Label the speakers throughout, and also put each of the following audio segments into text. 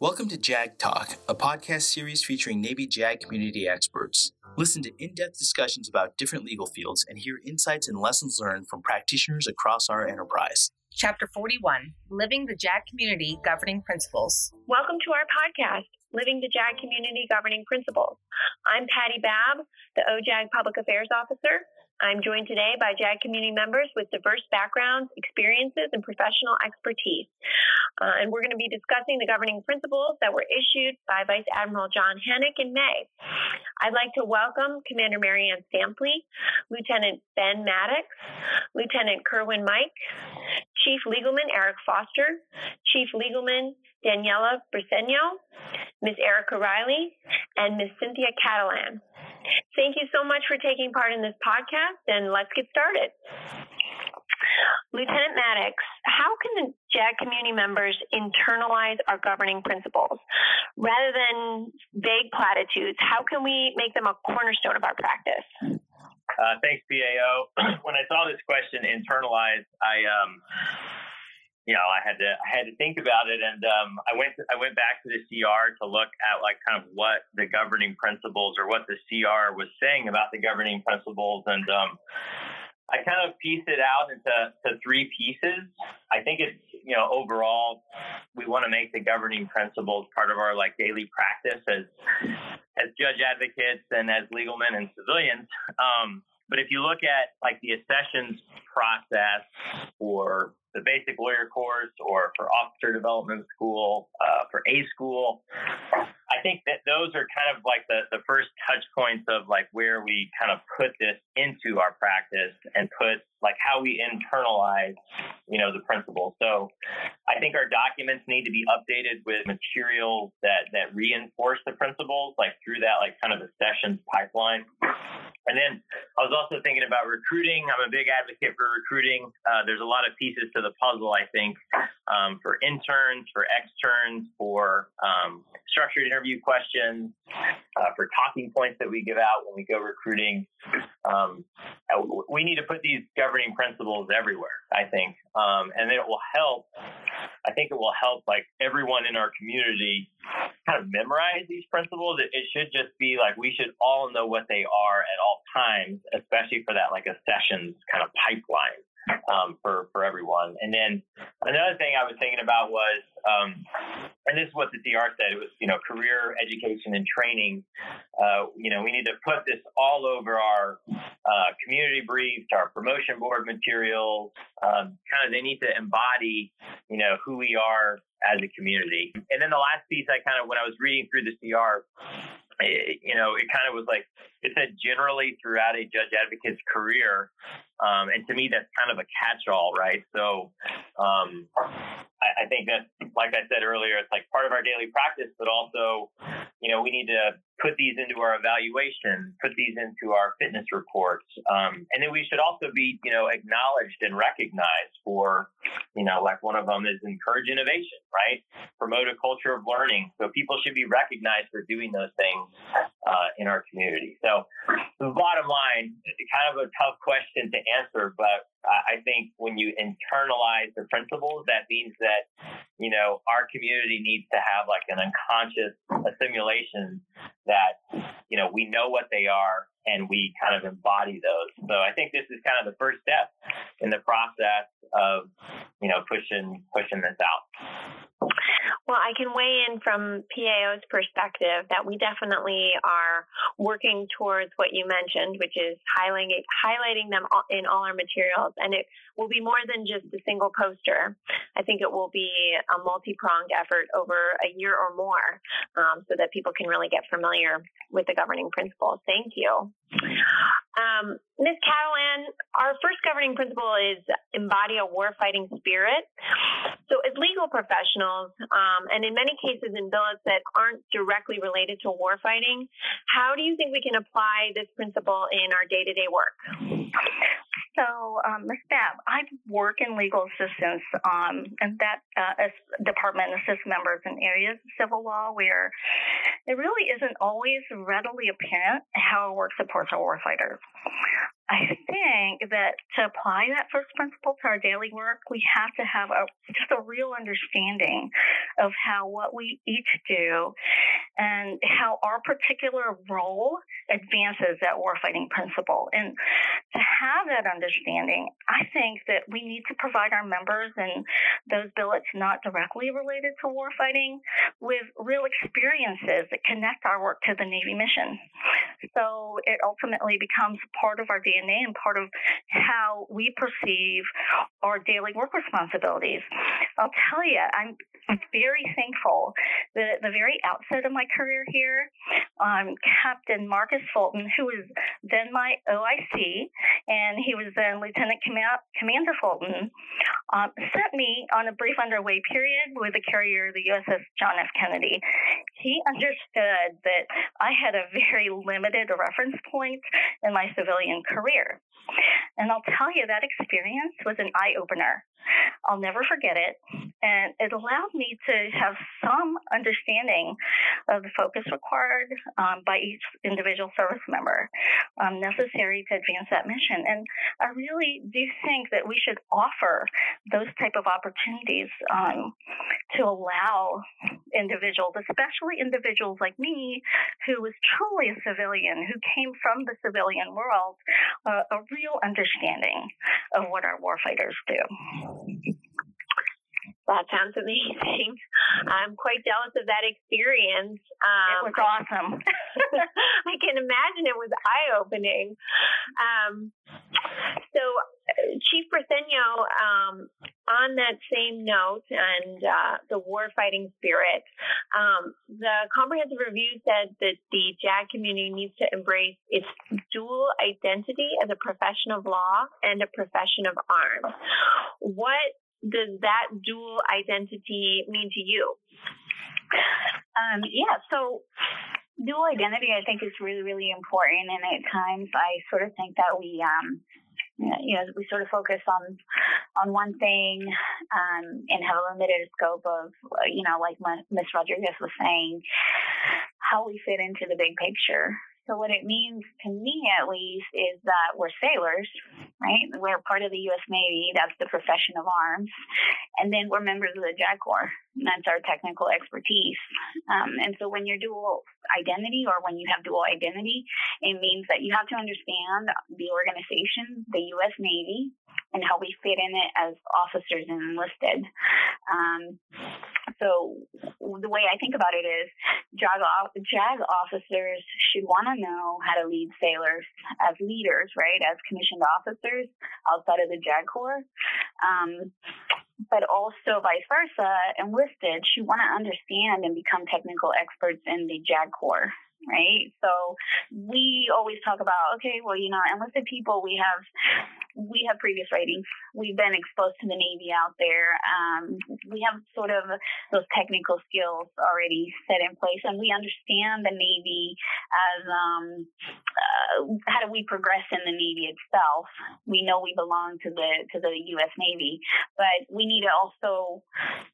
Speaker 1: Welcome to JAG Talk, a podcast series featuring Navy JAG community experts. Listen to in depth discussions about different legal fields and hear insights and lessons learned from practitioners across our enterprise.
Speaker 2: Chapter 41 Living the JAG Community Governing Principles.
Speaker 3: Welcome to our podcast, Living the JAG Community Governing Principles. I'm Patty Babb, the OJAG Public Affairs Officer, I'm joined today by JAG community members with diverse backgrounds, experiences, and professional expertise. Uh, and we're going to be discussing the governing principles that were issued by Vice Admiral John Hannink in May. I'd like to welcome Commander Maryann Stampfli, Lieutenant Ben Maddox, Lieutenant Kirwinn Mike, Chief Legalman Eric Foster, Chief Legalman Daniela Briceno, Ms. Erica Riley, and Ms. Cynthia Catalan. Thank you so much for taking part in this podcast, and let's get started. Lieutenant Maddox, how can the JAG community members internalize our governing principles? Rather than vague platitudes, how can we make them a cornerstone of our practice?
Speaker 4: Uh, thanks, PAO. when I saw this question, internalize, I um, you know, I had to I had to think about it, and um, I went to, I went back to the CR to look at like kind of what the governing principles or what the CR was saying about the governing principles, and um, I kind of pieced it out into to three pieces. I think it's you know overall we want to make the governing principles part of our like daily practice as as judge advocates and as legal men and civilians. Um, but if you look at like the accessions process for the basic lawyer course or for officer development school, uh, for A school. I think that those are kind of like the, the first touch points of like where we kind of put this into our practice and put like how we internalize, you know, the principles. So I think our documents need to be updated with materials that, that reinforce the principles, like through that, like kind of accessions pipeline. And then I was also thinking about recruiting. I'm a big advocate for recruiting. Uh, there's a lot of pieces to the puzzle, I think, um, for interns, for externs, for um, structured interview questions, uh, for talking points that we give out when we go recruiting. Um, uh, we need to put these governing principles everywhere, I think, um, and it will help. I think it will help like everyone in our community kind of memorize these principles. It, it should just be like we should all know what they are at all times, especially for that like accessions kind of pipeline um, for for everyone. And then another thing I was thinking about was, um, and this is what the CR said. It was you know career education and training. Uh, you know we need to put this all over our uh, community briefs, our promotion board materials. Um, kind of they need to embody you know who we are as a community. And then the last piece, I kind of when I was reading through the CR it, you know, it kind of was like it said generally throughout a judge advocate's career, um, and to me that's kind of a catch-all, right? So um, I, I, think that, like I said earlier, it's like part of our daily practice, but also, you know, we need to put these into our evaluation, put these into our fitness reports, um, and then we should also be, you know, acknowledged and recognized for, you know, like one of them is encourage innovation, right? Promote a culture of learning. So people should be recognized for doing those things uh, in our community. So the bottom line, kind of a tough question to answer, but I think when you internalize the principles, that means that, you know, our community needs to have like an unconscious assimilation that, you know, we know what they are and we kind of embody those. So I think this is kind of the first step in the process of, you know, pushing, pushing this out.
Speaker 3: Well, I can weigh in from PAO's perspective that we definitely are working towards what you mentioned, which is highlighting highlighting them in all our materials, and it will be more than just a single poster. I think it will be a multi-pronged effort over a year or more, um, so that people can really get familiar with the governing principles. Thank you. Um, Ms. Catalan, our first governing principle is embody a warfighting spirit. So, as legal professionals, um, and in many cases in billets that aren't directly related to warfighting, how do you think we can apply this principle in our day to day work?
Speaker 5: So, um, Ms. Babb, I work in legal assistance, um, and that uh, department assists members in areas of civil law where it really isn't always readily apparent how our work supports our warfighters. I think that to apply that first principle to our daily work, we have to have a, just a real understanding of how what we each do and how our particular role advances that warfighting principle. And to have that understanding, I think that we need to provide our members and those billets not directly related to warfighting with real experiences that connect our work to the Navy mission. So it ultimately becomes part of our DNA and part of how we perceive our daily work responsibilities. I'll tell you, I'm very thankful that at the very outset of my career here, um, Captain Marcus Fulton, who was then my OIC, and he was then Lieutenant Command- Commander Fulton, um, sent me on a brief underway period with the carrier, the USS John F. Kennedy. He understood that I had a very limited reference point in my civilian career. And I'll tell you, that experience was an eye opener. I'll never forget it. And it allowed me to have some understanding of the focus required um, by each individual service member um, necessary to advance that mission. And I really do think that we should offer those type of opportunities um, to allow individuals, especially individuals like me, who was truly a civilian, who came from the civilian world, uh, a real understanding of what our warfighters do.
Speaker 3: That sounds amazing. I'm quite jealous of that experience.
Speaker 5: Um, it was awesome.
Speaker 3: I can imagine it was eye opening. Um, so, Chief Briceno, um, on that same note and uh, the warfighting spirit, um, the comprehensive review said that the JAG community needs to embrace its dual identity as a profession of law and a profession of arms. What does that dual identity mean to you?
Speaker 6: Um, yeah, so dual identity I think is really, really important. And at times I sort of think that we, um, you know, we sort of focus on on one thing um, and have a limited scope of, you know, like Miss Rodriguez was saying, how we fit into the big picture. So what it means to me, at least, is that we're sailors, right? We're part of the U.S. Navy. That's the profession of arms, and then we're members of the JAG Corps. That's our technical expertise. Um, and so when you're dual identity, or when you have dual identity, it means that you have to understand the organization, the U.S. Navy, and how we fit in it as officers and enlisted. Um, so the way I think about it is JAG, JAG officers should want to know how to lead sailors as leaders, right, as commissioned officers outside of the JAG Corps. Um, but also vice versa, enlisted should want to understand and become technical experts in the JAG Corps right? So we always talk about, okay, well, you know, enlisted people, we have we have previous ratings. We've been exposed to the Navy out there. Um, we have sort of those technical skills already set in place, and we understand the Navy as um, uh, how do we progress in the Navy itself. We know we belong to the to the U.S. Navy, but we need to also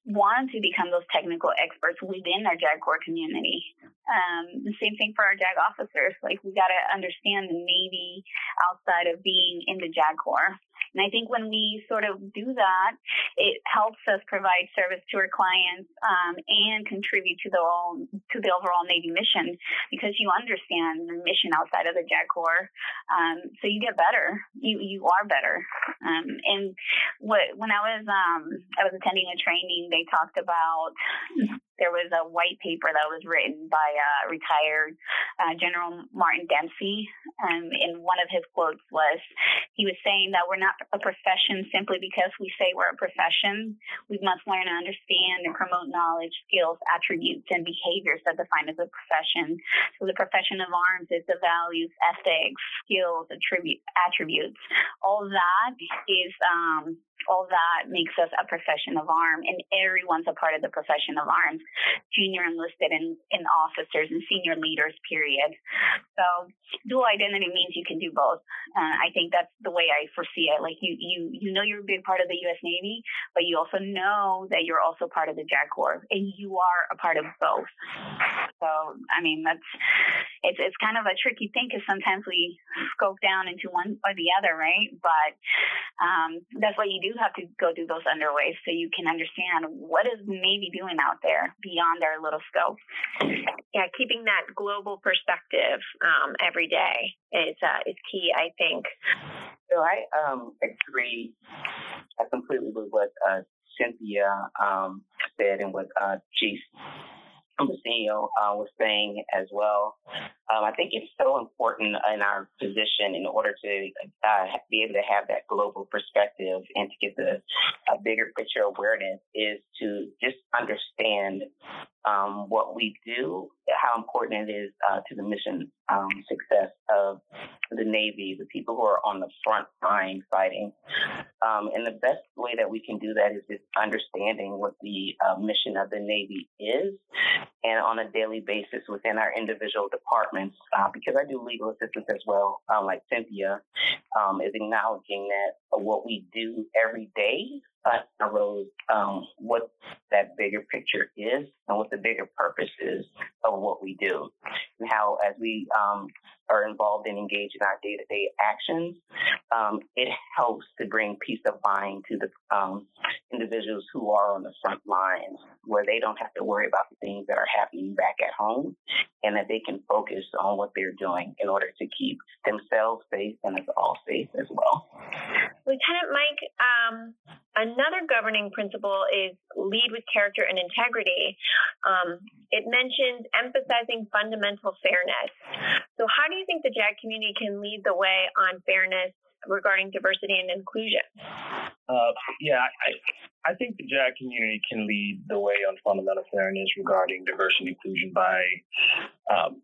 Speaker 6: want to become those technical experts within our JAG Corps community. Um, the same thing for our JAG officers. Like we got to understand the Navy outside of being in the JAG Corps. And I think when we sort of do that, it helps us provide service to our clients um, and contribute to the all, to the overall Navy mission because you understand the mission outside of the JAG Corps. Um, so you get better. You you are better. Um, and what when I was um, I was attending a training, they talked about there was a white paper that was written by uh, retired uh, General Martin Dempsey. Um, and one of his quotes was, he was saying that we're not a profession simply because we say we're a profession. We must learn to understand and promote knowledge, skills, attributes, and behaviors that define as a profession. So the profession of arms is the values, ethics, skills, attribute, attributes. All that is um, all that makes us a profession of arms, and everyone's a part of the profession of arms, junior enlisted and, and officers and senior leaders, period. So dual identity means you can do both. Uh, I think that's the way I foresee it. Like you, you, you know you're a big part of the U.S. Navy, but you also know that you're also part of the JAG Corps, and you are a part of both. So I mean that's it's it's kind of a tricky thing because sometimes we scope down into one or the other, right? But um, that's why you do have to go do those underways so you can understand what is Navy doing out there beyond our little scope.
Speaker 3: Yeah, keeping that global perspective um, every day is uh, is key, I think.
Speaker 7: So I um, agree. I completely with what uh, Cynthia um, said and what uh, Chief CEO uh, was saying as well. Um, I think it's so important in our position in order to uh, be able to have that global perspective and to get the a bigger picture awareness is to just understand um, what we do, how important it is uh, to the mission um, success of the Navy, the people who are on the front line fighting. Um, and the best way that we can do that is just understanding what the uh, mission of the Navy is and on a daily basis within our individual departments, uh, because I do legal assistance as well, um, like Cynthia, um, is acknowledging that what we do every day arose um, what that bigger picture is and what the bigger purpose is of what we do, and how as we um, are involved and engaged in our day-to-day actions, um, it helps to bring peace of mind to the um, individuals who are on the front lines, where they don't have to worry about the things that are happening back at home, and that they can focus on what they're doing in order to keep themselves safe and us all safe as well.
Speaker 3: Lieutenant Mike, um, another governing principle is lead with character and integrity. Um, it mentions emphasizing fundamental fairness. So, how do you think the JAG community can lead the way on fairness regarding diversity and inclusion?
Speaker 8: Uh, yeah, I, I think the JAG community can lead the way on fundamental fairness regarding diversity and inclusion by um,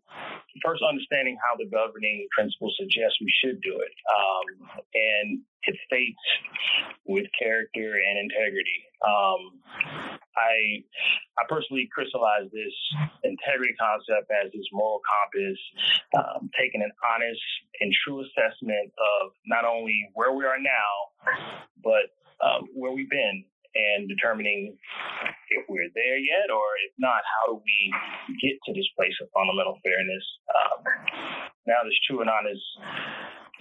Speaker 8: first understanding how the governing principles suggest we should do it. Um, and it states with character and integrity. Um, I I personally crystallize this integrity concept as this moral compass, um, taking an honest and true assessment of not only where we are now, but um, where we've been and determining if we're there yet or if not, how do we get to this place of fundamental fairness? Um, now, this true and honest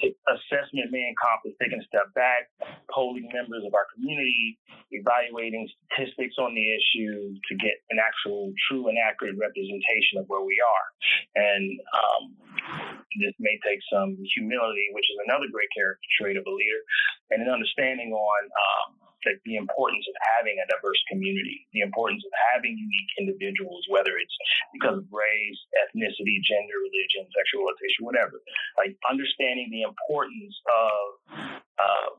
Speaker 8: assessment may encompass taking a step back, polling members of our community, evaluating statistics on the issue to get an actual true and accurate representation of where we are. And um, this may take some humility, which is another great character trait of a leader, and an understanding on um, that the importance of having a diverse community, the importance of having unique individuals, whether it's because of race, ethnicity, gender, religion, sexual orientation, whatever. Like understanding the importance of uh,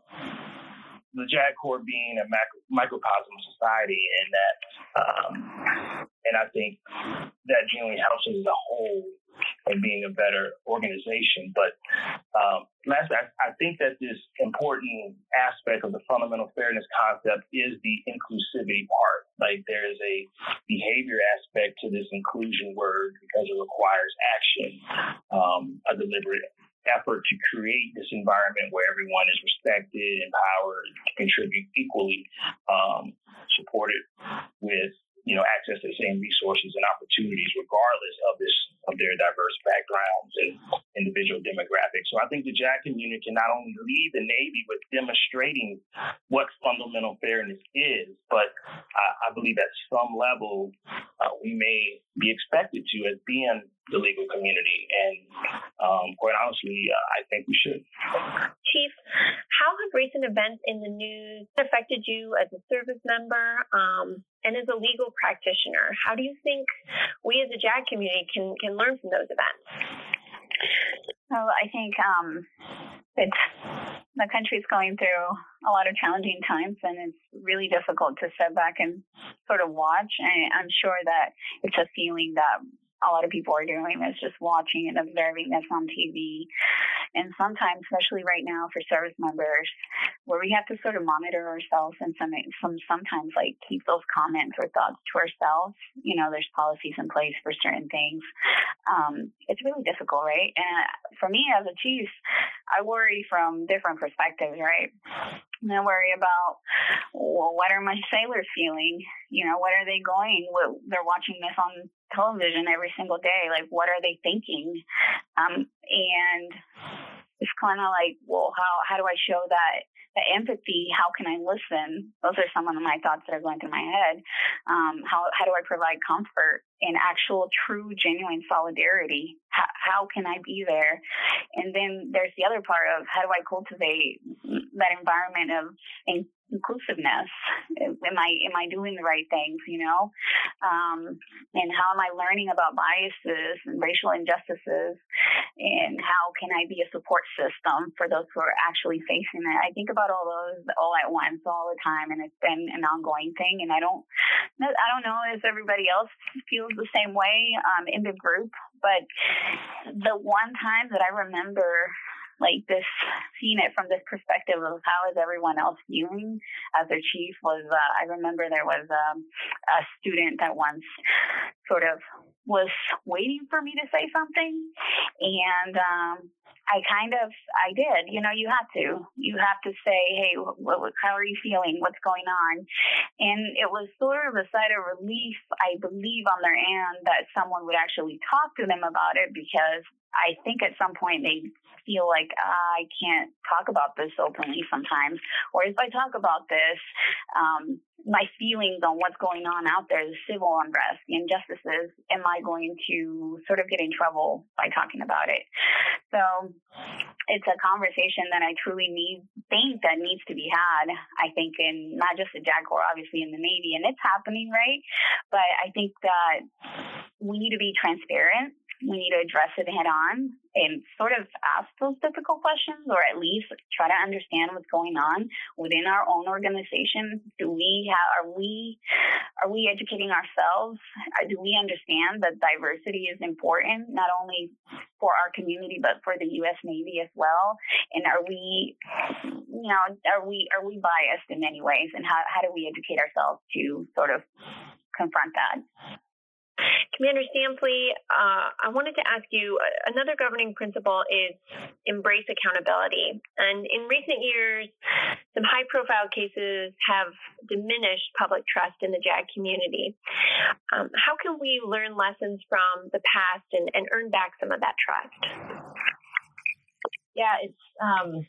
Speaker 8: the JAG Corps being a macro, microcosm society, and that, um, and I think that generally helps us as a whole in being a better organization. But um, lastly, I, I, think that this important aspect of the fundamental fairness concept is the inclusivity part. Like there is a behavior aspect to this inclusion word because it requires action, um, a deliberate effort to create this environment where everyone is respected, empowered, contribute equally, um, supported with you know access to the same resources and opportunities regardless of this of their diverse backgrounds and individual demographics. So I think the JAG community can not only lead the Navy with demonstrating what fundamental fairness is, but I, I believe at some level uh, we may be expected to as being the legal community. And um, quite honestly, uh, I think we should.
Speaker 3: Chief, how have recent events in the news affected you as a service member um, and as a legal practitioner? How do you think we as a JAG community can, can learn from those events?
Speaker 6: Well, I think um, it's the country's going through a lot of challenging times, and it's really difficult to sit back and sort of watch. And I'm sure that it's a feeling that a lot of people are doing is just watching and observing this on TV. And sometimes, especially right now for service members, where we have to sort of monitor ourselves and some, some sometimes like keep those comments or thoughts to ourselves. You know, there's policies in place for certain things. Um, it's really difficult, right? And for me as a chief, I worry from different perspectives, right? And I worry about well, what are my sailors feeling? You know, what are they going? What they're watching this on television every single day. Like, what are they thinking? Um, and it's kind of like, well, how how do I show that the empathy? How can I listen? Those are some of my thoughts that are going through my head. Um, how how do I provide comfort and actual, true, genuine solidarity? How, how can I be there? And then there's the other part of how do I cultivate that environment of inclusiveness. Am i am i doing the right things you know? Um, and how am i learning about biases and racial injustices? And how can i be a support system for those who are actually facing it? I think about all those all at once all the time and it's been an ongoing thing and i don't i don't know if everybody else feels the same way um, in the group but the one time that i remember like this seeing it from this perspective of how is everyone else viewing as their chief was uh, i remember there was um, a student that once sort of was waiting for me to say something and um I kind of, I did. You know, you have to. You have to say, hey, what, how are you feeling? What's going on? And it was sort of a sigh of relief, I believe, on their end that someone would actually talk to them about it because I think at some point they feel like ah, I can't talk about this openly sometimes, or if I talk about this, um, my feelings on what's going on out there, the civil unrest, the injustices, am I going to sort of get in trouble by talking about it? So it's a conversation that I truly need, think that needs to be had. I think in not just the JAG Corps, obviously in the Navy, and it's happening, right? But I think that we need to be transparent we need to address it head on and sort of ask those difficult questions or at least try to understand what's going on within our own organization. Do we have are we are we educating ourselves? Uh, do we understand that diversity is important not only for our community but for the US Navy as well? And are we you know are we are we biased in many ways? And how, how do we educate ourselves to sort of confront that
Speaker 3: Commander Stampfli, uh, I wanted to ask you uh, another governing principle is embrace accountability. And in recent years, some high profile cases have diminished public trust in the JAG community. Um, how can we learn lessons from the past and, and earn back some of that trust?
Speaker 9: Yeah, it's um,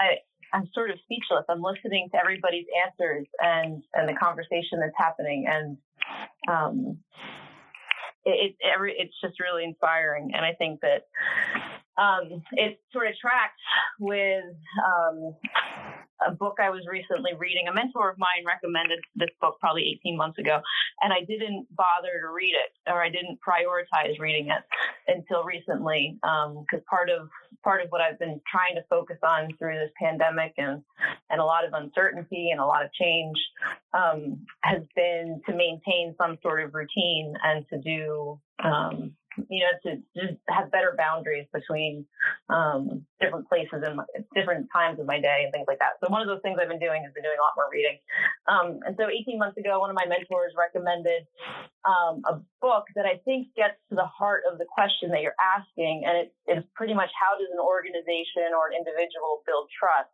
Speaker 9: I, I'm sort of speechless. I'm listening to everybody's answers and and the conversation that's happening, and um, it, it every it's just really inspiring. And I think that um, it sort of tracks with um, a book I was recently reading. A mentor of mine recommended this book probably 18 months ago, and I didn't bother to read it, or I didn't prioritize reading it until recently, because um, part of part of what I've been trying to focus on through this pandemic and and a lot of uncertainty and a lot of change um, has been to maintain some sort of routine and to do um, you know, to just have better boundaries between um, different places and different times of my day and things like that. So one of those things I've been doing has been doing a lot more reading. Um, and so 18 months ago, one of my mentors recommended um, a book that I think gets to the heart of the question that you're asking, and it is pretty much how does an organization or an individual build trust,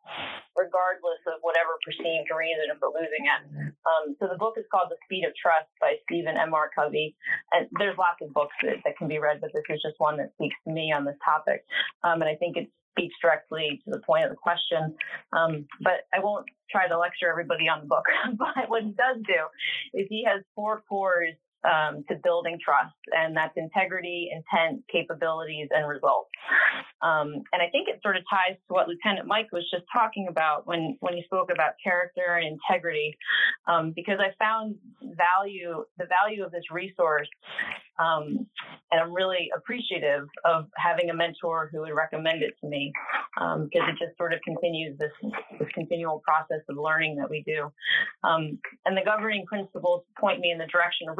Speaker 9: regardless of whatever perceived reason for losing it. Um, so the book is called The Speed of Trust by Stephen M. R. Covey, and there's lots of books that, that can be read, but this is just one that speaks to me on this topic, um, and I think it speaks directly to the point of the question. Um, but I won't try to lecture everybody on the book. but what he does do is he has four cores um, to building trust, and that's integrity, intent, capabilities, and results. Um, and I think it sort of ties to what Lieutenant Mike was just talking about when, when he spoke about character and integrity, um, because I found value, the value of this resource, um, and I'm really appreciative of having a mentor who would recommend it to me, because um, it just sort of continues this, this continual process of learning that we do. Um, and the governing principles point me in the direction of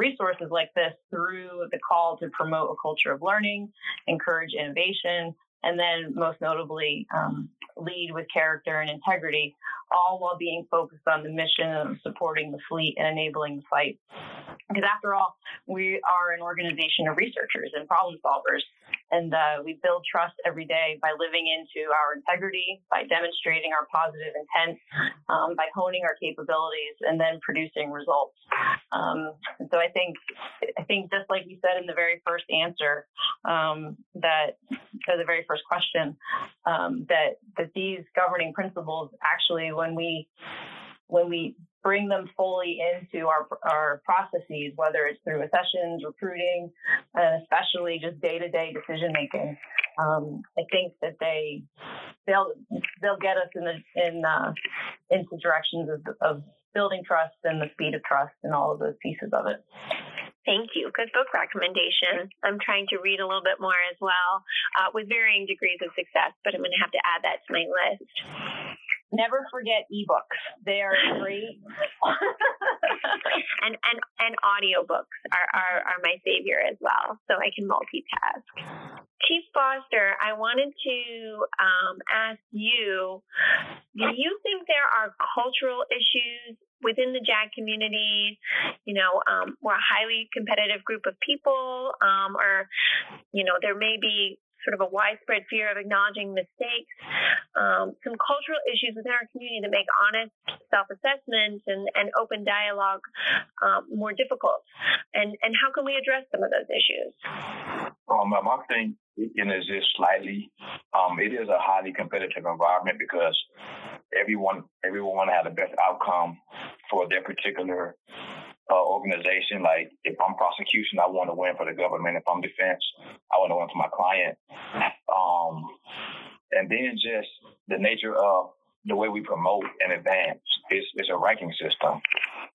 Speaker 9: like this through the call to promote a culture of learning, encourage innovation, and then most notably um, lead with character and integrity, all while being focused on the mission of supporting the fleet and enabling the fight. Because after all, we are an organization of researchers and problem solvers, and uh, we build trust every day by living into our integrity, by demonstrating our positive intent, um, by honing our capabilities, and then producing results. Um, and so I think, I think just like you said in the very first answer, um, that or the very first question, um, that that these governing principles actually, when we when we bring them fully into our, our processes, whether it's through accessions, recruiting, and especially just day to day decision making. Um, I think that they they'll they'll get us in the in uh, into directions of, of building trust and the speed of trust and all of those pieces of it.
Speaker 3: Thank you. Good book recommendation. I'm trying to read a little bit more as well, uh, with varying degrees of success, but I'm going to have to add that to my list.
Speaker 9: Never forget ebooks. They are great.
Speaker 3: and and and audiobooks are, are, are my savior as well, so I can multitask. Chief Foster, I wanted to um, ask you: Do you think there are cultural issues within the JAG community? You know, um, we're a highly competitive group of people, um, or you know, there may be sort of a widespread fear of acknowledging mistakes, um, some cultural issues within our community that make honest self-assessment and, and open dialogue um, more difficult. And, and how can we address some of those issues?
Speaker 10: Um, I think it is slightly. Um, it is a highly competitive environment because everyone everyone had the best outcome for their particular uh, organization. Like if I'm prosecution, I want to win for the government. If I'm defense, I want to win for my client. Um, and then just the nature of the way we promote and advance is it's a ranking system.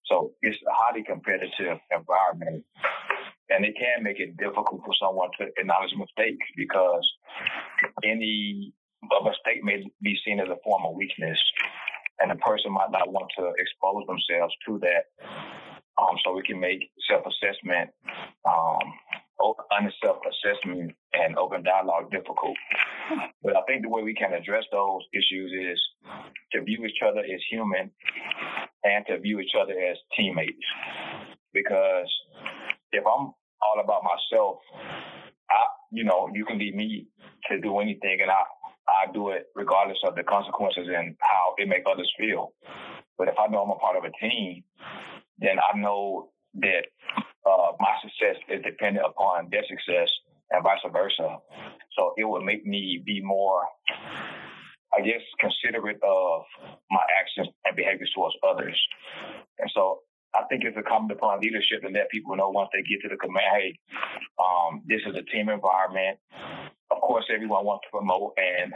Speaker 10: So it's a highly competitive environment. And it can make it difficult for someone to acknowledge mistakes because any a mistake may be seen as a form of weakness. And the person might not want to expose themselves to that um, so we can make self-assessment, um, honest self-assessment and open dialogue difficult. But I think the way we can address those issues is to view each other as human and to view each other as teammates. Because if I'm all about myself, I, you know, you can leave me to do anything and I, I do it regardless of the consequences and how it make others feel. But if I know I'm a part of a team, then I know that uh, my success is dependent upon their success and vice versa. So it would make me be more, I guess, considerate of my actions and behaviors towards others. And so I think it's incumbent upon leadership to let people know once they get to the command, hey, um, this is a team environment. Of course, everyone wants to promote and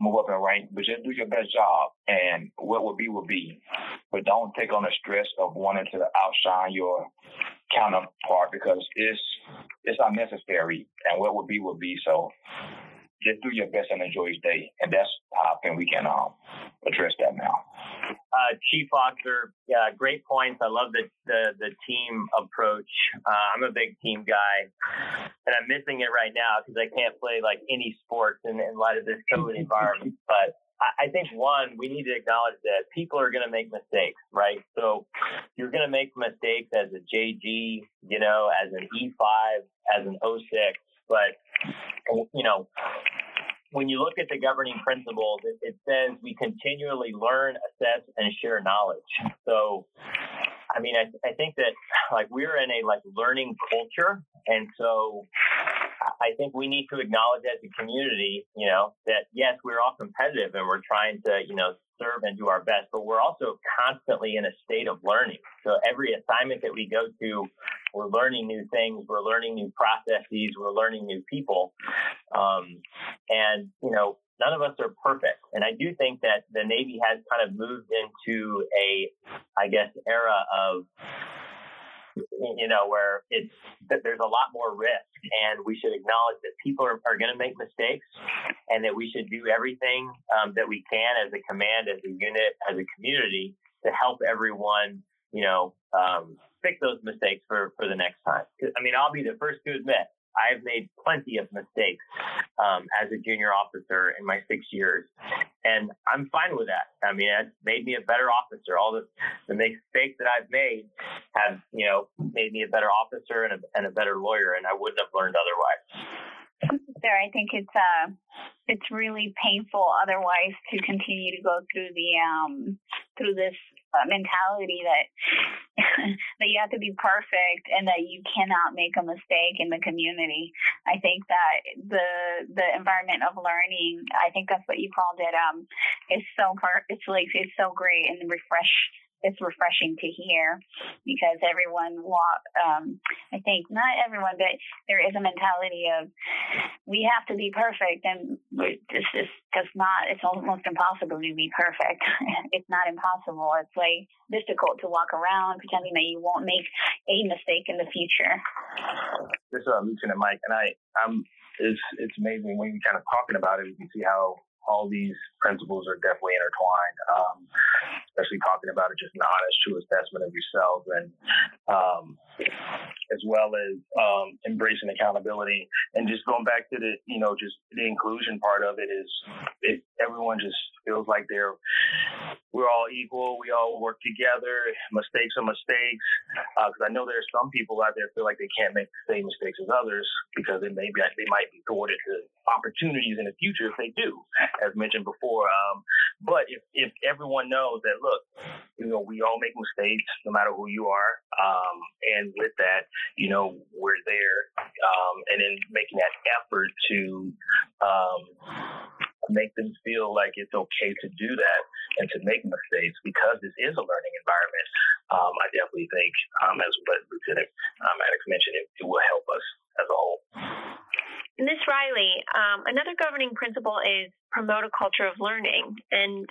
Speaker 10: move up in rank, but just do your best job. And what will be will be. But don't take on the stress of wanting to outshine your counterpart because it's it's unnecessary. And what will be will be. So just do your best and enjoy each day. And that's how I think we can um, address that now.
Speaker 4: Uh, Chief Foster, yeah, great points. I love the the, the team approach. Uh, I'm a big team guy, and I'm missing it right now because I can't play like any sports in, in light of this COVID environment. But I think one, we need to acknowledge that people are going to make mistakes, right? So you're going to make mistakes as a JG, you know, as an E5, as an O6. but you know, when you look at the governing principles, it, it, says we continually learn, assess, and share knowledge. So, I mean, I, I think that like we're in a like learning culture, and so I think we need to acknowledge as a community, you know, that yes, we're all competitive and we're trying to, you know, serve and do our best, but we're also constantly in a state of learning. So every assignment that we go to, we're learning new things, we're learning new processes, we're learning new people. Um, and, you know, none of us are perfect. And I do think that the Navy has kind of moved into a, I guess, era of you know, where it's that there's a lot more risk, and we should acknowledge that people are, are going to make mistakes, and that we should do everything um, that we can as a command, as a unit, as a community to help everyone, you know, um, fix those mistakes for for the next time. I mean, I'll be the first to admit I've made plenty of mistakes um, as a junior officer in my six years, and I'm fine with that. I mean, it made me a better officer. All the the mistakes that I've made have you know made me a better officer and a, and a better lawyer, and I wouldn't have learned otherwise
Speaker 6: there. I think it's uh it's really painful otherwise to continue to go through the um through this uh, mentality that that you have to be perfect and that you cannot make a mistake in the community. I think that the the environment of learning, I think that's what you called it, um, is so part. It's like it's so great and refresh it's refreshing to hear because everyone walk um I think not everyone but there is a mentality of we have to be perfect and this is just not it's almost impossible to be perfect. It's not impossible. It's like difficult to walk around pretending that you won't make a mistake in the future.
Speaker 8: This is uh, Lieutenant Mike and I I'm it's it's amazing when you're kind of talking about it you can see how all these principles are definitely intertwined, um, especially talking about it just an honest, true assessment of yourself, and um, as well as um, embracing accountability and just going back to the, you know, just the inclusion part of it is it, everyone just feels like they're we're all equal. We all work together. Mistakes are mistakes. Because uh, I know there are some people out there feel like they can't make the same mistakes as others because they may be, they might be thwarted to opportunities in the future if they do, as mentioned before. Um, but if if everyone knows that, look, you know, we all make mistakes no matter who you are, um, and with that, you know, we're there, um, and then making that effort to um, make them feel like it's okay to do that and to make mistakes because this is a learning environment. Um, I definitely think, um, as what Lieutenant um, Maddox mentioned, it, it, will help us as a whole.
Speaker 3: Ms. Riley, um, another governing principle is promote a culture of learning. And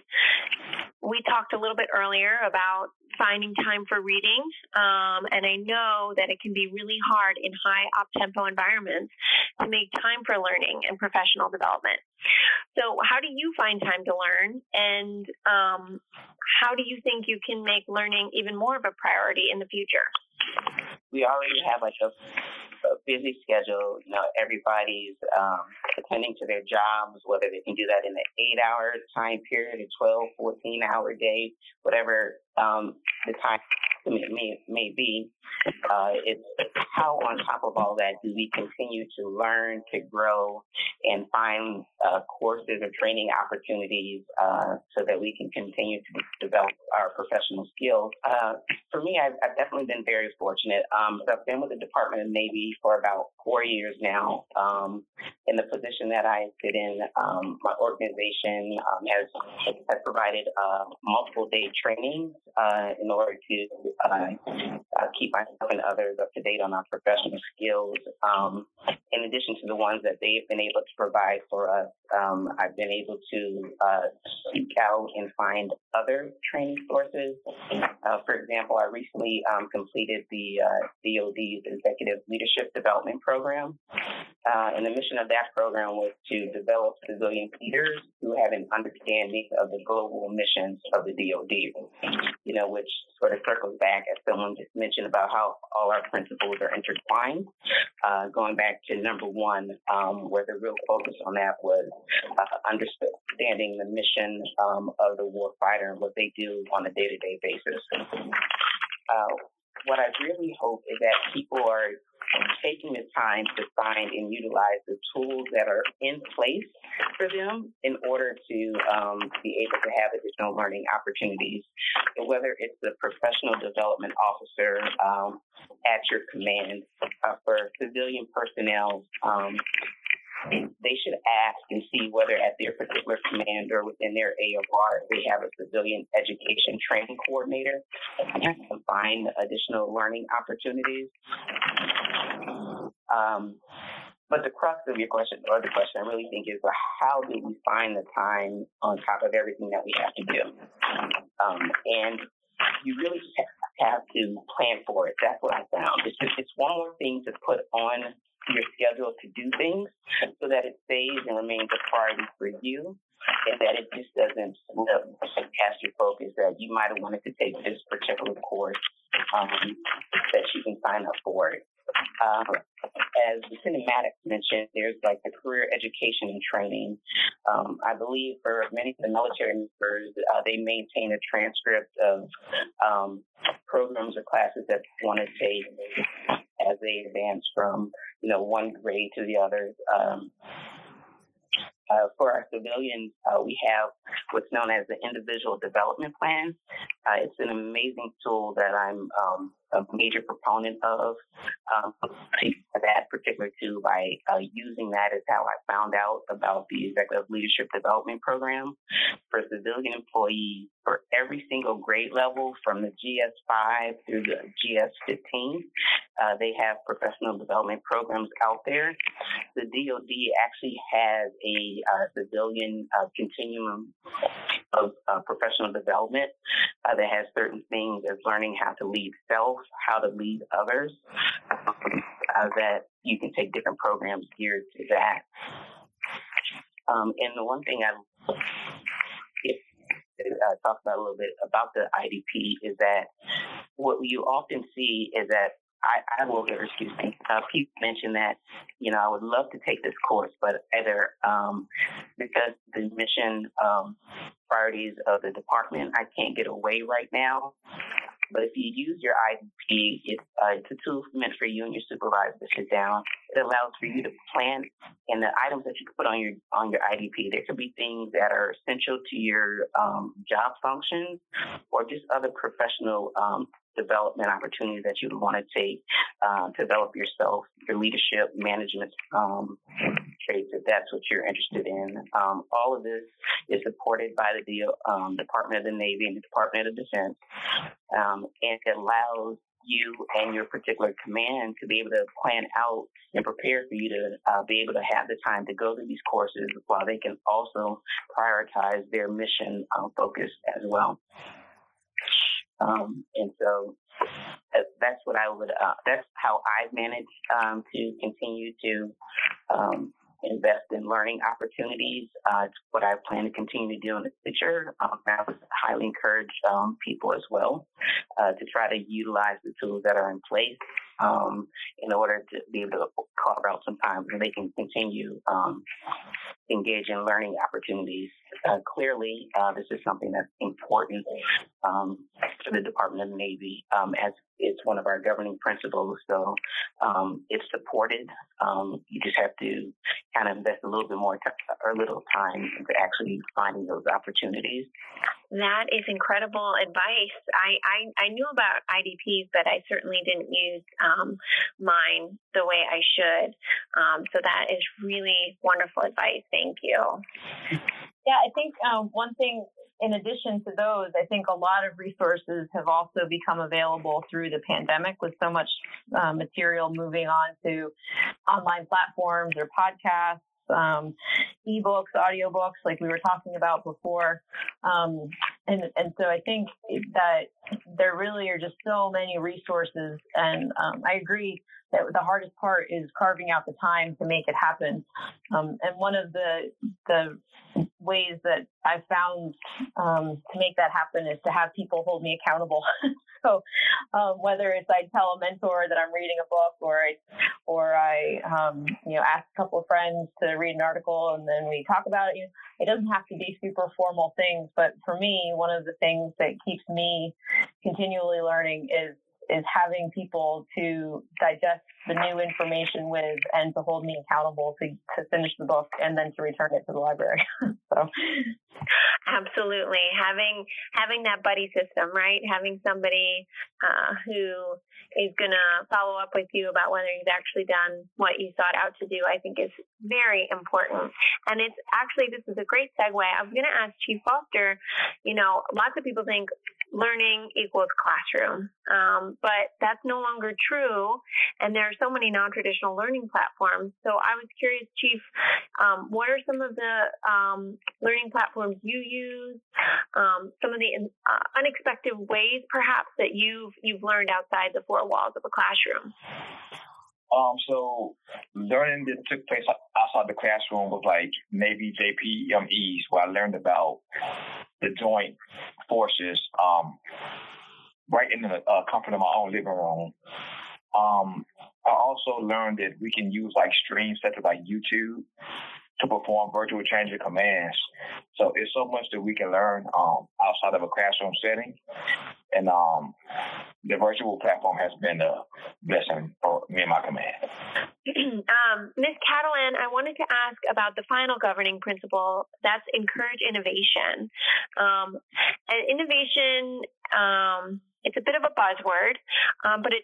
Speaker 3: we talked a little bit earlier about finding time for reading. Um, and I know that it can be really hard in high up tempo environments to make time for learning and professional development. So, how do you find time to learn? And um, how do you think you can make learning even more of a priority in the future?
Speaker 7: We already have like a a busy schedule. You know, everybody's um, attending to their jobs, whether they can do that in an eight hour time period, a 12, 14 hour day, whatever um, the time may, may be. Uh, it's how, on top of all that, do we continue to learn, to grow, and find uh, courses or training opportunities uh, so that we can continue to develop our professional skills? Uh, for me, I've, I've, definitely been very fortunate. Um, I've been with the Department of Navy for about four years now. Um, in the position that I sit in, um, my organization um, has, has provided uh, multiple day trainings uh, in order to uh, keep myself and others up to date on our professional skills. Um, in addition to the ones that they've been able to provide for us, um, I've been able to uh, seek out and find other training sources. Uh, for example, I recently um, completed the DoD's uh, Executive Leadership Development Program. Uh, and the mission of that program was to develop civilian leaders who have an understanding of the global missions of the DoD. You know, which sort of circles back as someone just mentioned about how all our principles are intertwined. Uh, going back to number one, um, where the real focus on that was uh, understanding the mission um, of the warfighter and what they do on a day-to-day basis. Uh, what I really hope is that people are taking the time to find and utilize the tools that are in place for them in order to um, be able to have additional learning opportunities. So whether it's the professional development officer um, at your command uh, for civilian personnel, um, they should ask and see whether at their particular command or within their AOR they have a civilian education training coordinator to find additional learning opportunities. Um, but the crux of your question, or the question I really think is, well, how do we find the time on top of everything that we have to do? Um, and you really have to plan for it. That's what I found. It's just it's one more thing to put on your schedule to do things so that it stays and remains a priority for you and that it just doesn't past your focus that you might have wanted to take this particular course um, that you can sign up for it. Um, as the Maddox mentioned, there's like the career education and training. Um, I believe for many of the military members, uh, they maintain a transcript of um, programs or classes that they want to take as they advance from, you know, one grade to the other. Um, uh, for our civilians, uh, we have what's known as the Individual Development Plan. Uh, it's an amazing tool that I'm um, a major proponent of um, that particular tool. By uh, using that is how I found out about the Executive Leadership Development Program for civilian employees for every single grade level from the GS5 through the GS15. Uh, they have professional development programs out there. The DoD actually has a uh, civilian uh, continuum of uh, professional development uh, that has certain things as learning how to lead self, how to lead others, uh, that you can take different programs geared to that. Um, and the one thing I uh, talk about a little bit about the IDP is that what you often see is that I, I will, excuse me, uh, people mention that, you know, I would love to take this course, but either um, because the mission um, priorities of the department, I can't get away right now. But if you use your IDP, it, uh, it's a tool meant for you and your supervisor to sit down. It allows for you to plan, and the items that you can put on your on your IDP, there could be things that are essential to your um, job functions, or just other professional um, development opportunities that you'd want to take, uh, develop yourself, your leadership, management um, traits, if that's what you're interested in. Um, all of this is supported by the um, Department of the Navy and the Department of Defense, um, and it allows you and your particular command to be able to plan out and prepare for you to uh, be able to have the time to go to these courses while they can also prioritize their mission uh, focus as well. Um, and so that's what I would, uh, that's how I've managed um, to continue to um, invest in learning opportunities. Uh, it's what I plan to continue to do in the future. Um, I would highly encourage um, people as well uh, to try to utilize the tools that are in place um, in order to be able to carve out some time where they can continue um, engage in learning opportunities. Uh, clearly, uh, this is something that's important um, for the Department of the Navy um, as it's one of our governing principles. So um, it's supported. Um, you just have to kind of invest a little bit more t- or little time into actually finding those opportunities.
Speaker 3: That is incredible advice. I, I, I knew about IDPs, but I certainly didn't use um, mine the way I should. Um, so that is really wonderful advice. Thank you.
Speaker 9: Yeah, I think um, one thing in addition to those, I think a lot of resources have also become available through the pandemic with so much uh, material moving on to online platforms or podcasts um, ebooks, audiobooks, like we were talking about before. Um, and, and so I think that there really are just so many resources. And um, I agree that the hardest part is carving out the time to make it happen. Um, and one of the, the ways that I've found um, to make that happen is to have people hold me accountable. so um, whether it's I tell a mentor that I'm reading a book, or I, or I, um, you know, ask a couple of friends to read an article, and then we talk about it. You know, it doesn't have to be super formal things, but for me, one of the things that keeps me continually learning is is having people to digest the new information with and to hold me accountable to, to finish the book and then to return it to the library. so
Speaker 3: absolutely having having that buddy system, right? Having somebody uh, who is going to follow up with you about whether you've actually done what you sought out to do, I think is very important. And it's actually, this is a great segue. I was going to ask Chief Foster, you know, lots of people think learning equals classroom. Um, but that's no longer true. And there are so many non traditional learning platforms. So I was curious, Chief, um, what are some of the um, learning platforms you use? Um, some of the uh, unexpected ways, perhaps, that you've, you've learned outside the four walls of a classroom?
Speaker 10: Um, so learning that took place outside the classroom was like Navy JPMEs, where I learned about the joint forces um, right in the uh, comfort of my own living room. Um, I also learned that we can use like streams such as like YouTube to perform virtual change of commands. So it's so much that we can learn um, outside of a classroom setting. And um, the virtual platform has been a blessing for me and my command.
Speaker 3: um, Ms. Catalan, I wanted to ask about the final governing principle. That's encourage innovation. Um, and innovation, um, it's a bit of a buzzword, um, but it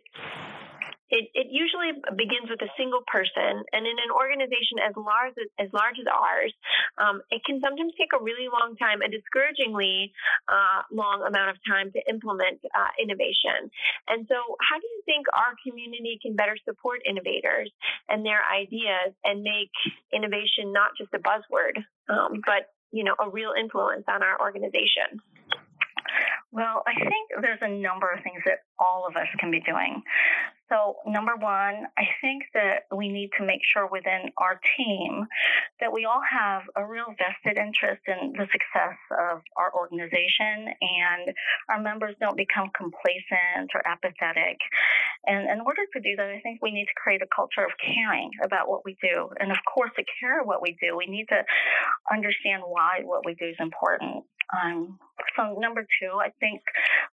Speaker 3: it, it usually begins with a single person, and in an organization as large as, large as ours, um, it can sometimes take a really long time, a discouragingly uh, long amount of time to implement uh, innovation. And so, how do you think our community can better support innovators and their ideas and make innovation not just a buzzword, um, but you know, a real influence on our organization?
Speaker 5: Well, I think there's a number of things that all of us can be doing. So, number one, I think that we need to make sure within our team that we all have a real vested interest in the success of our organization and our members don't become complacent or apathetic. And in order to do that, I think we need to create a culture of caring about what we do. And of course, to care what we do, we need to understand why what we do is important. Um, so number two, I think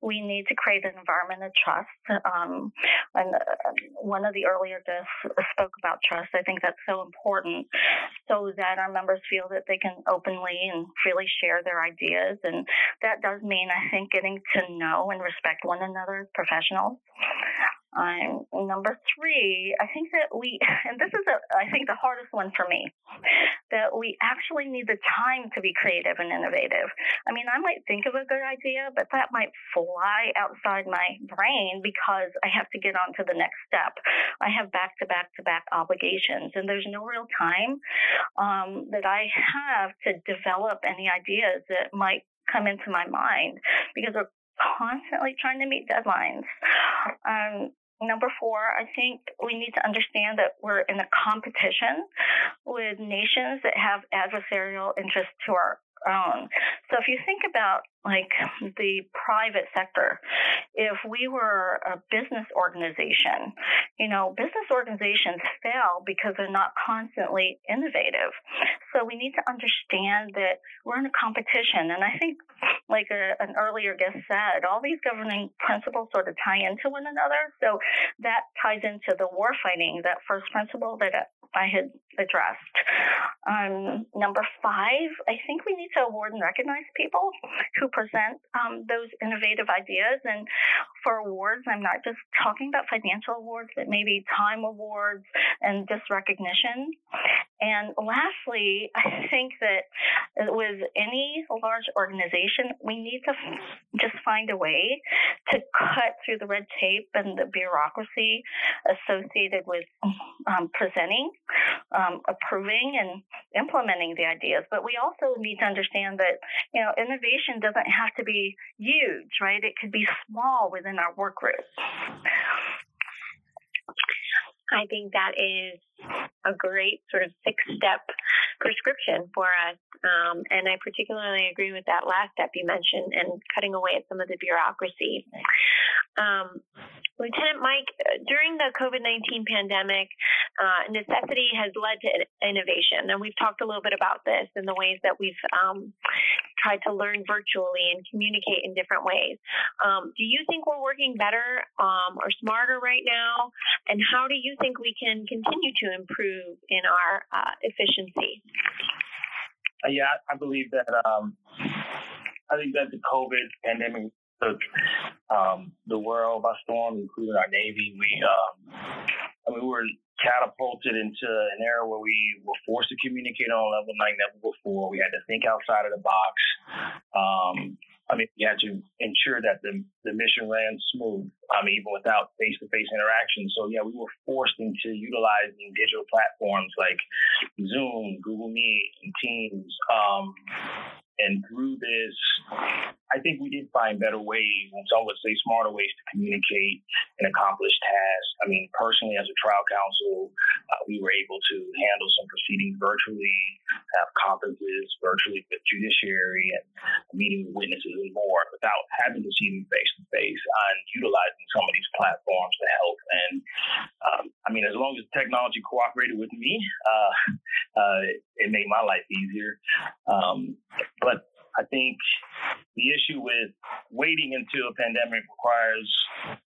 Speaker 5: we need to create an environment of trust. Um, and uh, one of the earlier guests spoke about trust. I think that's so important, so that our members feel that they can openly and freely share their ideas. And that does mean, I think, getting to know and respect one another professionals. Um, number three, I think that we, and this is, a, I think, the hardest one for me, that we actually need the time to be creative and innovative. I mean, I might think of a good idea, but that might fly outside my brain because I have to get on to the next step. I have back to back to back obligations, and there's no real time um, that I have to develop any ideas that might come into my mind because we're constantly trying to meet deadlines. Um, Number four, I think we need to understand that we're in a competition with nations that have adversarial interests to our own. So if you think about like the private sector, if we were a business organization, you know, business organizations fail because they're not constantly innovative. So we need to understand that we're in a competition. And I think, like a, an earlier guest said, all these governing principles sort of tie into one another. So that ties into the war fighting, that first principle that I had addressed. Um, number five, I think we need to award and recognize people who present um, those innovative ideas. And for awards, I'm not just talking about financial awards, but maybe time awards and just recognition. And lastly, I think that with any large organization, we need to just find a way to cut through the red tape and the bureaucracy associated with um, presenting, um, approving, and implementing the ideas. But we also need to understand that you know innovation doesn't have to be huge, right? It could be small within our work group.
Speaker 3: I think that is a great sort of six step prescription for us. Um, and I particularly agree with that last step you mentioned and cutting away at some of the bureaucracy. Um, Lieutenant Mike, during the COVID 19 pandemic, uh, necessity has led to innovation. And we've talked a little bit about this in the ways that we've um, tried to learn virtually and communicate in different ways. Um, do you think we're working better um, or smarter right now? And how do you think we can continue to improve in our uh, efficiency?
Speaker 8: Uh, yeah, I believe that. Um, I think that the COVID pandemic took um, the world by storm, including our Navy. We, um, I mean, we were catapulted into an era where we were forced to communicate on a level like never before. We had to think outside of the box. Um, I mean, we had to ensure that the, the mission ran smooth, um, even without face to face interaction. So, yeah, we were forced into utilizing digital platforms like Zoom, Google Meet, and Teams. Um, and through this, I think we did find better ways, and some would say smarter ways to communicate and accomplish tasks. I mean, personally, as a trial counsel, uh, we were able to handle some proceedings virtually, have conferences virtually with judiciary and meeting with witnesses and more without having to see them face to face and utilizing some of these platforms to help. And um, I mean, as long as technology cooperated with me, uh, uh, it made my life easier. Um, but I think the issue with waiting until a pandemic requires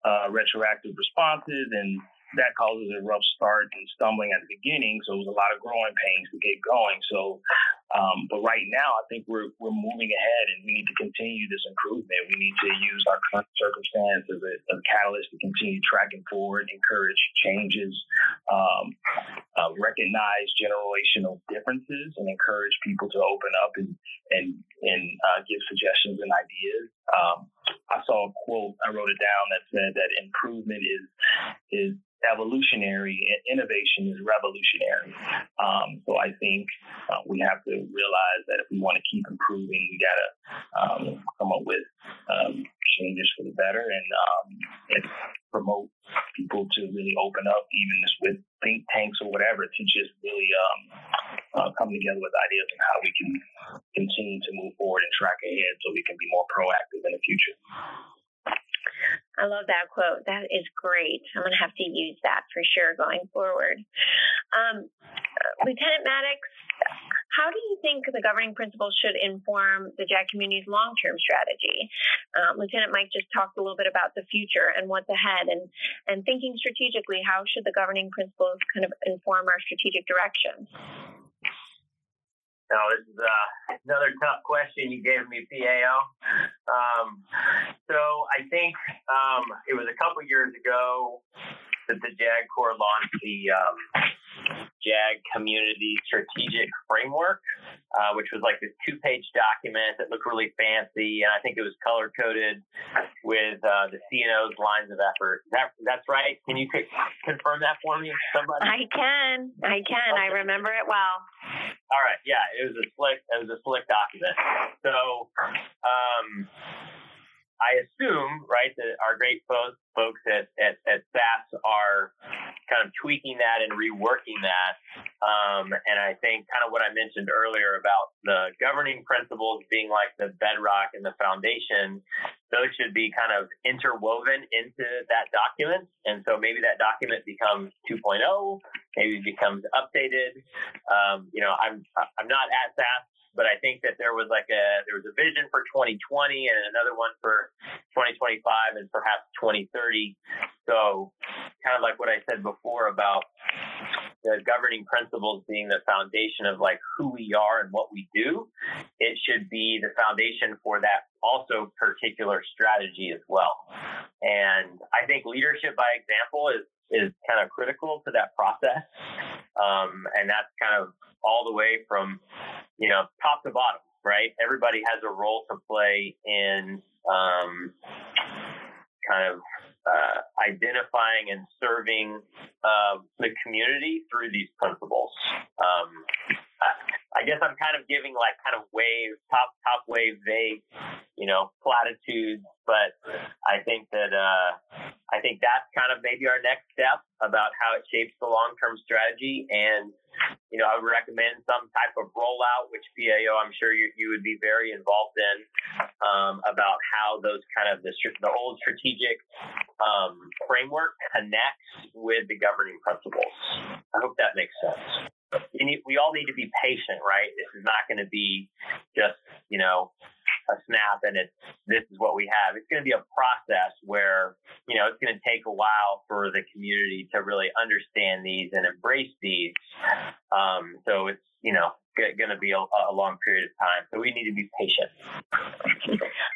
Speaker 8: uh, retroactive responses and that causes a rough start and stumbling at the beginning. So it was a lot of growing pains to get going. So, um, but right now, I think we're we're moving ahead, and we need to continue this improvement. We need to use our current circumstance as a, a catalyst to continue tracking forward, encourage changes, um, uh, recognize generational differences, and encourage people to open up and and and uh, give suggestions and ideas. Um, I saw a quote, I wrote it down that said that improvement is is evolutionary and innovation is revolutionary. Um, so I think uh, we have to realize that if we want to keep improving, we got to um, come up with um, changes for the better and, um, and, promote people to really open up, even just with think tanks or whatever, to just really um, uh, come together with ideas on how we can continue to move forward and track ahead so we can be more proactive in the future.
Speaker 3: I love that quote. That is great. I'm going to have to use that for sure going forward. Um, Lieutenant Maddox, how do you think the governing principles should inform the JAG community's long term strategy? Um, Lieutenant Mike just talked a little bit about the future and what's ahead, and, and thinking strategically, how should the governing principles kind of inform our strategic direction?
Speaker 4: No, this is uh, another tough question you gave me, PAO. Um, so I think um, it was a couple years ago that the JAG Corps launched the um, JAG Community Strategic Framework, uh, which was like this two-page document that looked really fancy, and I think it was color-coded with uh, the CNO's lines of effort. That that's right. Can you c- confirm that for me, somebody?
Speaker 3: I can. I can. Okay. I remember it well.
Speaker 4: All right. Yeah, it was a slick. It was a slick document. So. Um, I assume, right, that our great folks, folks at, at, at SAS are kind of tweaking that and reworking that. Um, and I think kind of what I mentioned earlier about the governing principles being like the bedrock and the foundation, those should be kind of interwoven into that document. And so maybe that document becomes 2.0, maybe becomes updated. Um, you know, I'm, I'm not at SAS but I think that there was like a there was a vision for 2020 and another one for 2025 and perhaps 2030. So kind of like what I said before about the governing principles being the foundation of like who we are and what we do, it should be the foundation for that also particular strategy as well. And I think leadership by example is is kind of critical to that process. Um, and that's kind of all the way from, you know, top to bottom, right? Everybody has a role to play in um, kind of uh, identifying and serving uh, the community through these principles. Um, I guess I'm kind of giving like kind of wave, top top wave vague, you know, platitudes. But I think that uh, I think that's kind of maybe our next step about how it shapes the long term strategy. And you know, I would recommend some type of rollout, which PAO I'm sure you, you would be very involved in um, about how those kind of the, the old strategic um, framework connects with the governing principles. I hope that makes sense need, we all need to be patient, right? This is not going to be just, you know, a snap and it's this is what we have. It's going to be a process where, you know, it's going to take a while for the community to really understand these and embrace these. Um, so it's, you know, going to be a, a, long period of time. So we need to be patient.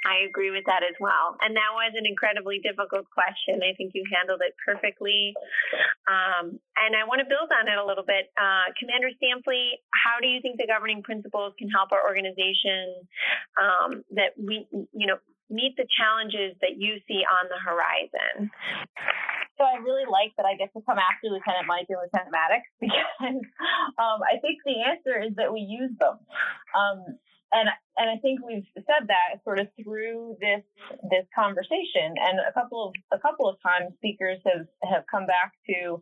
Speaker 3: I agree with that as well. And that was an incredibly difficult question. I think you handled it perfectly. Um, and I want to build on it a little bit. Uh, Commander Stampfli, how do you think the governing principles can help our organization um, that we, you know, meet the challenges that you see on the horizon?
Speaker 9: So I really like that I get to come after Lieutenant Mike and Lieutenant Maddox because um, I think the answer is that we use them. Um, and and I think we've said that sort of through this this conversation, and a couple of a couple of times speakers have have come back to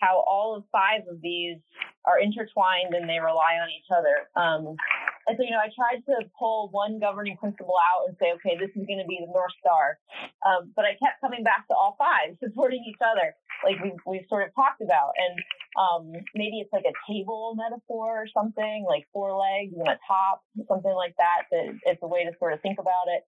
Speaker 9: how all of five of these are intertwined and they rely on each other. Um, And so, you know, I tried to pull one governing principle out and say, okay, this is going to be the North Star. Um, but I kept coming back to all five, supporting each other, like we've, we've sort of talked about. And um, maybe it's like a table metaphor or something, like four legs and a top, something like that, that it's a way to sort of think about it.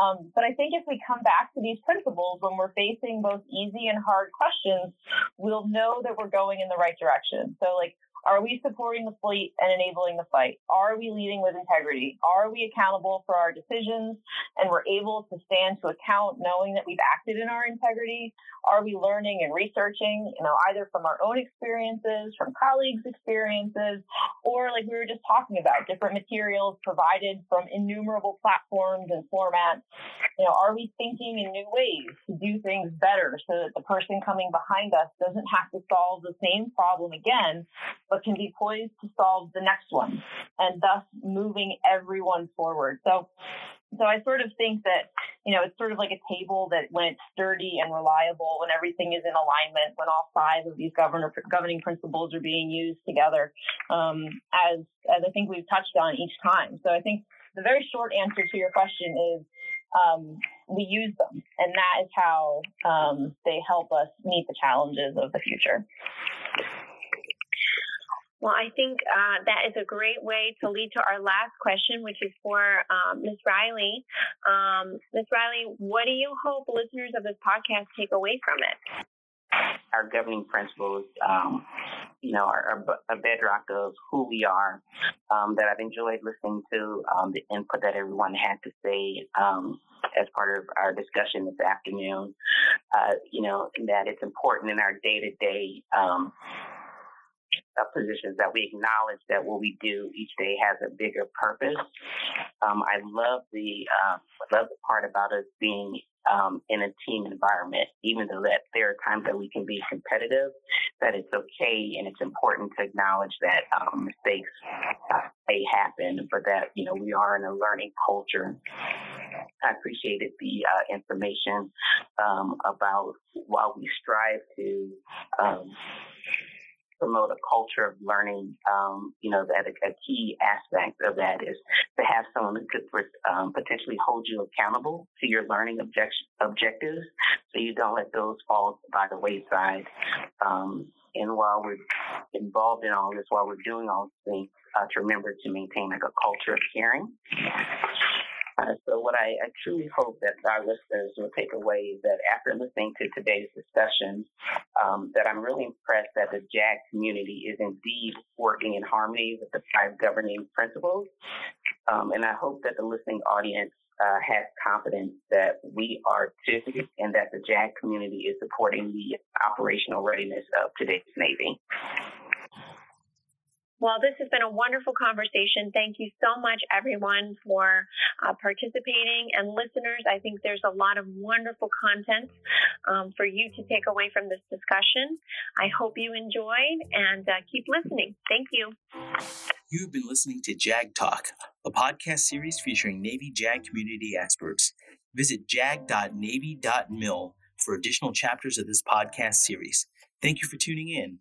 Speaker 9: Um, but I think if we come back to these principles when we're facing both easy and hard questions, we'll know that we're going in the right direction. So, like, are we supporting the fleet and enabling the fight? Are we leading with integrity? Are we accountable for our decisions and we're able to stand to account knowing that we've acted in our integrity? Are we learning and researching, you know, either from our own experiences, from colleagues' experiences, or like we were just talking about, different materials provided from innumerable platforms and formats? You know, are we thinking in new ways to do things better so that the person coming behind us doesn't have to solve the same problem again, but can be poised to solve the next one and thus moving everyone forward. So, so I sort of think that, you know, it's sort of like a table that when it's sturdy and reliable, when everything is in alignment, when all five of these governor, governing principles are being used together, um, as, as I think we've touched on each time. So I think the very short answer to your question is um, we use them, and that is how um, they help us meet the challenges of the future.
Speaker 3: Well, I think uh, that is a great way to lead to our last question, which is for um, Ms. Riley. Um, Ms. Riley, what do you hope listeners of this podcast take away from it?
Speaker 7: Our governing principles, um, you know, are, a bedrock of who we are. Um, that I've enjoyed listening to um, the input that everyone had to say um, as part of our discussion this afternoon. Uh, you know, that it's important in our day to day uh, positions that we acknowledge that what we do each day has a bigger purpose. Um, I love the uh, love the part about us being um, in a team environment, even though that there are times that we can be competitive, that it's okay and it's important to acknowledge that um, mistakes uh, may happen, but that you know we are in a learning culture. I appreciated the uh, information um, about while we strive to um, promote a culture of learning. Um, you know, that a, a, key aspect of that is to have someone who could um, potentially hold you accountable to your learning object- objectives so you don't let those fall by the wayside. Um, and while we're involved in all this, while we're doing all these things, uh, to remember to maintain like a culture of caring. Uh, so what I, I, truly hope that our listeners will take away is that after listening to today's discussion, um, that I'm really impressed that the JAG community is indeed working in harmony with the five governing principles. Um, and I hope that the listening audience uh, has confidence that we are too, and that the JAG community is supporting the operational readiness of today's Navy.
Speaker 3: Well, this has been a wonderful conversation. Thank you so much, everyone, for uh, participating. And listeners, I think there's a lot of wonderful content um, for you to take away from this discussion. I hope you enjoyed and uh, keep listening. Thank you.
Speaker 1: You've been listening to JAG Talk, a podcast series featuring Navy JAG community experts. Visit jag.navy.mil for additional chapters of this podcast series. Thank you for tuning in.